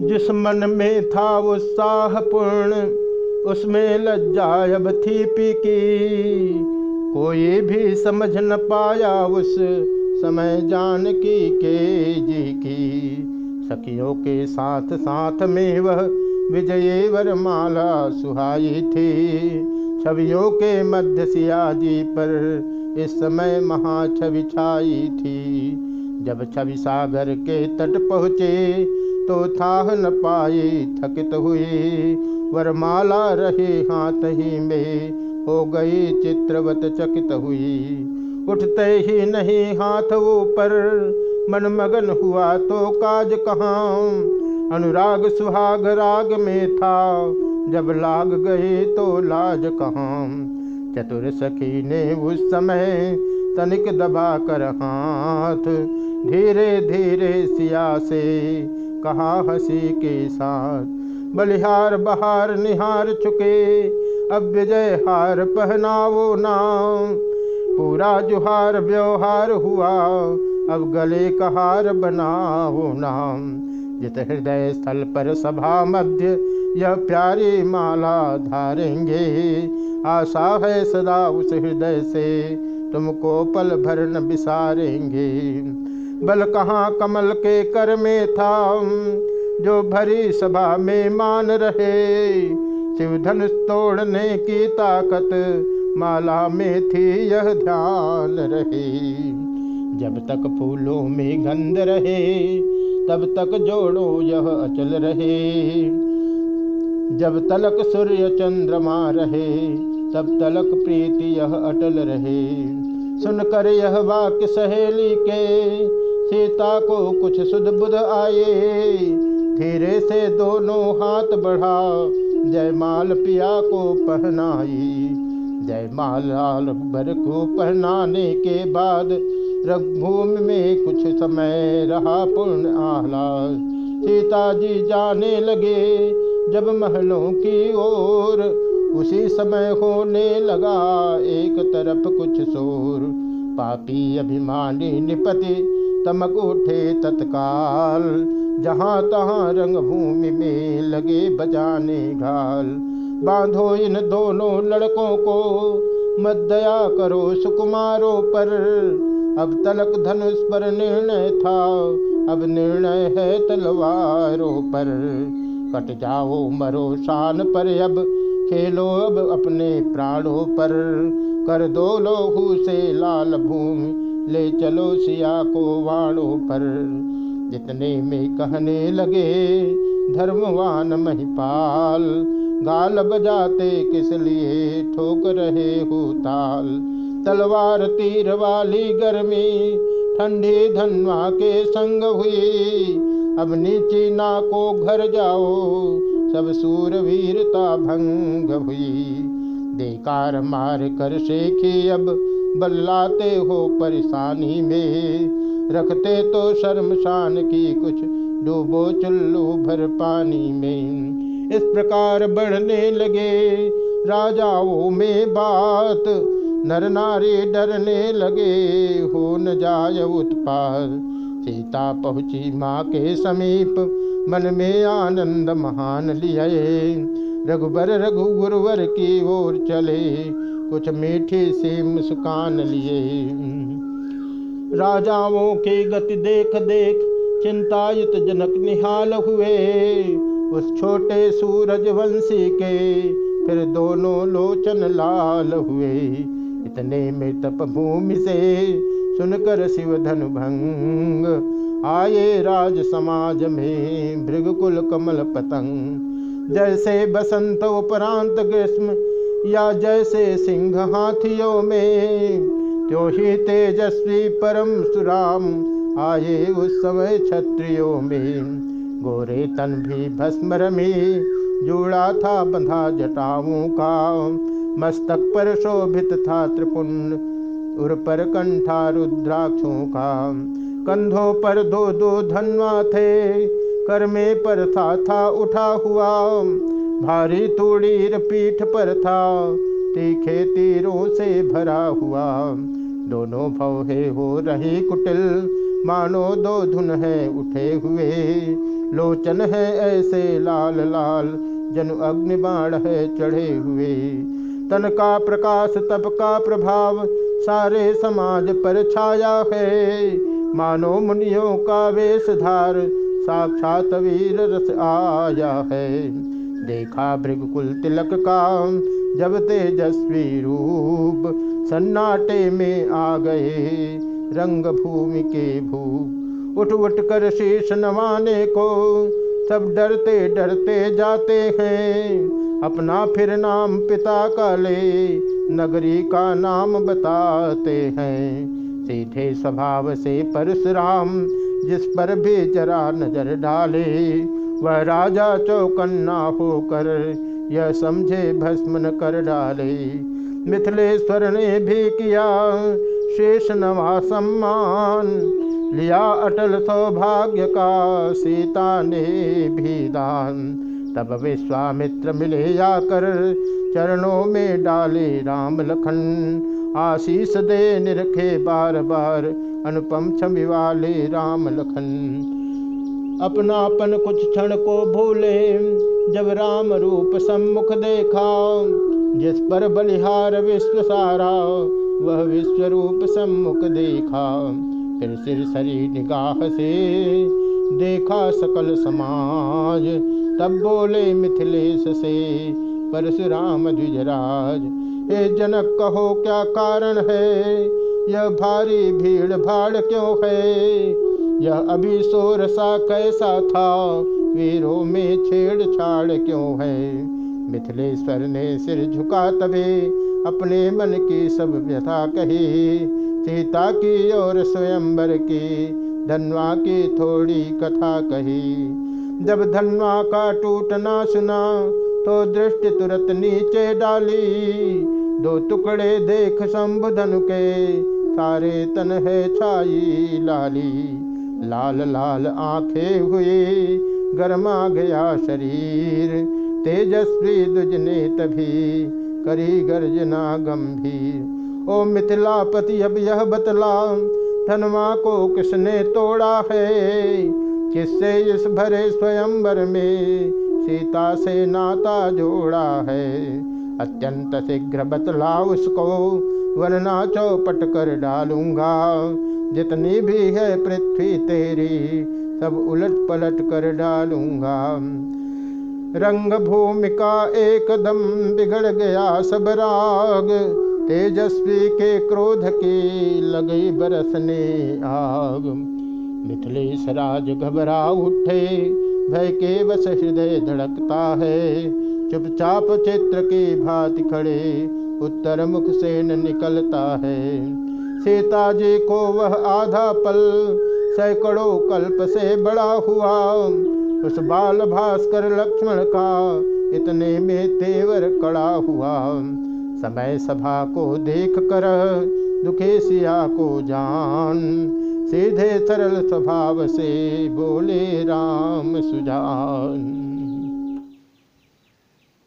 जिस मन में था उत्साह पूर्ण उसमें लज्जा अब थी पी की कोई भी समझ न पाया उस समय जान की जी की। सखियों के साथ साथ में वह विजय वरमाला सुहाई थी। छवियों के मध्य सिया जी पर इस समय महा छवि छाई थी। जब छवि सागर के तट पहुँचे तो था न पाई थकित हुई वरमाला रहे हाथ ही में, हो गई चित्रवत चकित हुई। उठते ही नहीं हाथ ऊपर मन मगन हुआ तो काज कहाँ। अनुराग सुहाग राग में था, जब लाग गए तो लाज कहाँ। चतुर सखी ने उस समय तनिक दबा कर हाथ, धीरे धीरे सिया से कहा हँसी के साथ, बलिहार बहार निहार चुके अब विजय हार पहनावो नाम। पूरा जुहार व्यवहार हुआ, अब गले का हार बनाओ नाम। जित हृदय स्थल पर सभा मध्य यह प्यारी माला धारेंगे, आशा है सदा उस हृदय से तुमको पल भर न बिसारेंगे। बल कहाँ कमल के कर में था? जो भरी सभा में मान रहे। शिव धनुष तोड़ने की ताकत माला में थी यह ध्यान रहे। जब तक फूलों में गंध रहे, तब तक जोड़ो यह अचल रहे। जब तलक सूर्य चंद्रमा रहे तब तलक प्रीति यह अटल रहे, सुनकर यह वाक्य सहेली के, सीता को कुछ सुध बुध आए। धीरे से दोनों हाथ बढ़ा जयमाल पिया को पहनाई। जयमाल लाल भर को पहनाने के बाद रघुभूमि में कुछ समय रहा पूर्ण आह्लाद। सीता जी जाने लगे जब महलों की ओर उसी समय होने लगा एक तरफ़ कुछ शोर। पापी अभिमानी निपति तमक उठे तत्काल। जहाँ तहाँ रंग भूमि में लगे बजाने घाल। बांधो इन दोनों लड़कों को, मत दया करो सुकुमारों पर। अब तलक धनुष पर निर्णय था, अब निर्णय है तलवारों पर। कट जाओ मरो शान पर अब खेलो अब अपने प्राणों पर कर दो लोहू से लाल भूमि। ले चलो सिया को वाणों पर। जितने में कहने लगे, धर्मवान महिपाल, गाल बजाते किस लिए ठोक रहे हो ताल? तलवार तीर वाली गर्मी, ठंडी धनवा के संग हुई। अब नीची ना को घर जाओ सब सूरवीरता भंग हुई। बेकार मार कर शेखी अब बल्लाते हो परेशानी में। रखते तो शर्मशान की कुछ, डूबो चुल्लू भर पानी में। इस प्रकार बढ़ने लगे राजाओं में बात। नर नारी डरने लगे, हो न जाय उत्पाद सीता पहुँची माँ के समीप, मन में आनंद महान लिए। रघुबर रघु गुरुवर की ओर चले, कुछ मीठी सी मुस्कान लिए। राजाओं की गति देख देख चिंतायुत जनक निहाल हुए। उस छोटे सूरज वंशी के फिर दोनों लोचन लाल हुए। इतने में तप भूमि से सुनकर शिव धनु भंग आए राज समाज में भृगकुल कमल पतंग। जैसे बसंत उपरांत ग्रीष्म या जैसे सिंह हाथियों में, त्यो ही तेजस्वी परम सुराम आए उस समय क्षत्रियों में। गोरे तन भी भस्मर में जुड़ा था बंधा जटाओं का। मस्तक पर शोभित था त्रिपुंड उर पर कंठा रुद्राक्षों का। कंधों पर दो दो धनवा थे कर में पर था था उठा हुआ। भारी तूड़ीर पीठ पर था, तीखे तीरों से भरा हुआ। दोनों भौहे हो रही कुटिल, मानो दो धुन है उठे हुए। लोचन है ऐसे लाल लाल, जन अग्नि बाण है चढ़े हुए। तन का प्रकाश, तप का प्रभाव सारे समाज पर छाया है। मानो मुनियों का वेशधार, साक्षात वीर रस आया है। देखा भृगकुल तिलक का जब तेजस्वी रूप सन्नाटे में आ गए। रंग भूमि के भूप उठ उठ कर शीश नवाने को, सब डरते डरते जाते हैं। अपना फिर नाम पिता का ले नगरी का नाम बताते हैं। सीधे स्वभाव से परशुराम, जिस पर भी जरा नज़र डाले, वह राजा चौकन्ना होकर यह समझे, भस्म न कर डाले। मिथिलेश्वर ने भी किया शेष नवा सम्मान, लिया अटल सौभाग्य का सीता ने भी दान। तब विश्वामित्र मिले जाकर चरणों में डाले राम लखन। आशीष दे निरखे बार बार अनुपम छवि वाले राम लखन। अपनापन कुछ क्षण को भूले, जब राम रूप सम्मुख देखा, जिस पर बलिहार विश्व सारा, वह विश्व रूप सम्मुख देखा। फिर सिर सरी निगाह से देखा सकल समाज तब बोले मिथिलेश से, परशुराम द्विजराज, हे जनक, कहो क्या कारण है? यह भारी भीड़ भाड़ क्यों है? यह अभी शोर सा कैसा था? वीरों में छेड़छाड़ क्यों है? मिथिलेश्वर ने सिर झुका तबे अपने मन की सब व्यथा कही। सीता की और स्वयंवर की, धनवा की थोड़ी कथा कही। जब धनवा का टूटना सुना तो दृष्टि तुरंत नीचे डाली। दो टुकड़े देख शंभुधन के, सारे तन है छाई लाली। लाल लाल आँखें हुए गरमा गया शरीर। तेजस्वी दुज ने तभी करी गर्जना गंभीर। ओ मिथिलापति अब यह बतला धनवा को किसने तोड़ा है? किससे इस भरे स्वयंवर में सीता से नाता जोड़ा है? अत्यंत शीघ्र बतला उसको, वरना चौपट कर डालूँगा। जितनी भी है पृथ्वी तेरी, सब उलट पलट कर डालूँगा। रंग भूमि का एकदम बिगड़ गया सब राग, तेजस्वी के क्रोध की लगी बरसने आग। मिथिलेश राज घबरा उठे, भय के बस हृदय धड़कता है। चुपचाप चित्र की भांति खड़े, उत्तर मुख से न निकलता है। सीता जी को वह आधा पल सैकड़ों कल्प से बड़ा हुआ। उस बाल भास्कर लक्ष्मण का इतने में तेवर कड़ा हुआ। समय सभा को देख कर दुखे सिया को जान सीधे सरल स्वभाव से बोले राम सुजान।